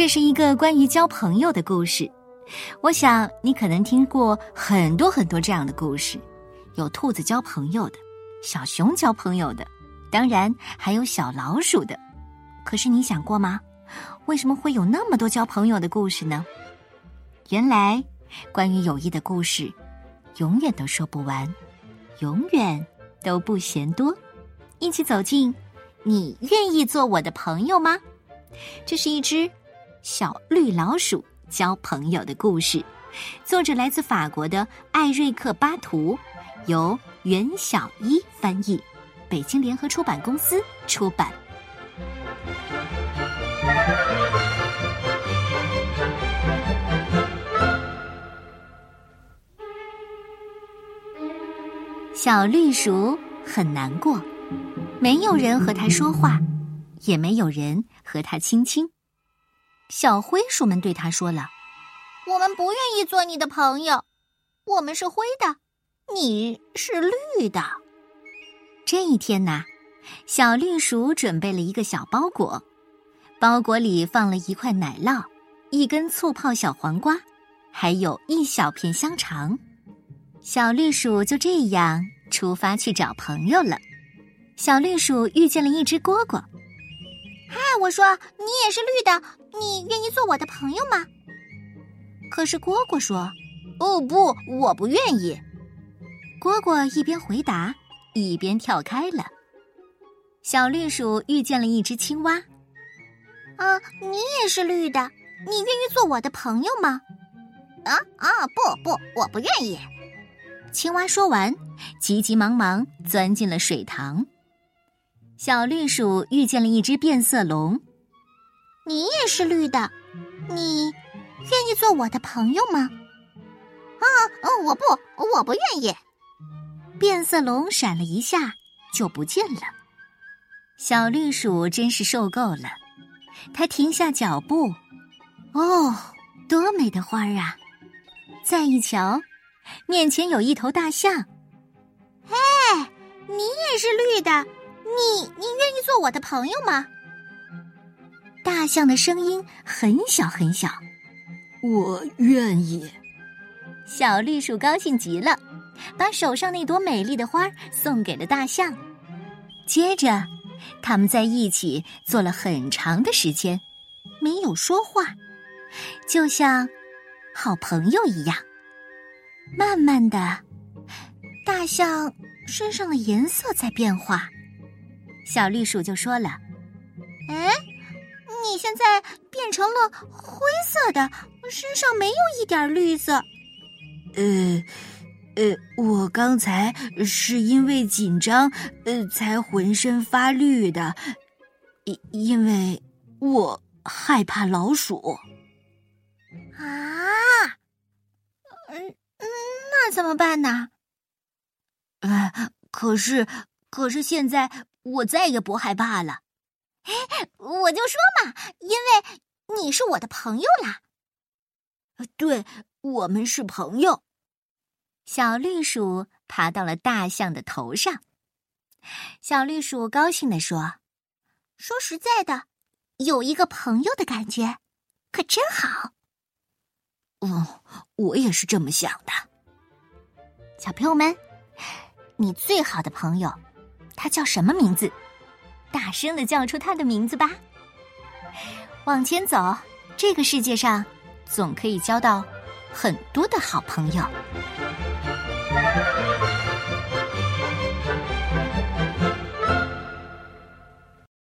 这是一个关于交朋友的故事。我想你可能听过很多很多这样的故事，有兔子交朋友的，小熊交朋友的，当然还有小老鼠的。可是你想过吗？为什么会有那么多交朋友的故事呢？原来，关于友谊的故事，永远都说不完，永远都不嫌多。一起走进，你愿意做我的朋友吗？这是一只小绿老鼠交朋友的故事，作者来自法国的艾瑞克·巴图，由袁小一翻译，北京联合出版公司出版。小绿鼠很难过，没有人和它说话，也没有人和它亲亲。小灰鼠们对它说了：“我们不愿意做你的朋友，我们是灰的，你是绿的。”这一天呐，小绿鼠准备了一个小包裹，包裹里放了一块奶酪、一根醋泡小黄瓜，还有一小片香肠。小绿鼠就这样出发去找朋友了。小绿鼠遇见了一只蝈蝈。嗨，我说你也是绿的，你愿意做我的朋友吗？可是蝈蝈说：“哦不，我不愿意。”蝈蝈一边回答，一边跳开了。小绿鼠遇见了一只青蛙。啊，你也是绿的，你愿意做我的朋友吗？啊啊，不不，我不愿意。青蛙说完，急急忙忙钻进了水塘。小绿鼠遇见了一只变色龙。你也是绿的，你愿意做我的朋友吗？啊，嗯，我不，我不愿意。变色龙闪了一下就不见了。小绿鼠真是受够了，它停下脚步。哦，多美的花儿啊！再一瞧。面前有一头大象，嘿，你也是绿的，你你愿意做我的朋友吗？大象的声音很小很小，我愿意。小绿鼠高兴极了，把手上那朵美丽的花送给了大象。接着，他们在一起坐了很长的时间，没有说话，就像好朋友一样。慢慢的，大象身上的颜色在变化。小绿鼠就说了：“哎，你现在变成了灰色的，身上没有一点绿色。”“呃，呃，我刚才是因为紧张，呃，才浑身发绿的，因因为我害怕老鼠。”啊，嗯。那怎么办呢？哎，可是，可是现在我再也不害怕了。哎，我就说嘛，因为你是我的朋友啦。对，我们是朋友。小绿鼠爬到了大象的头上。小绿鼠高兴地说：“说实在的，有一个朋友的感觉，可真好。”哦，我也是这么想的。小朋友们，你最好的朋友，他叫什么名字？大声的叫出他的名字吧！往前走，这个世界上总可以交到很多的好朋友。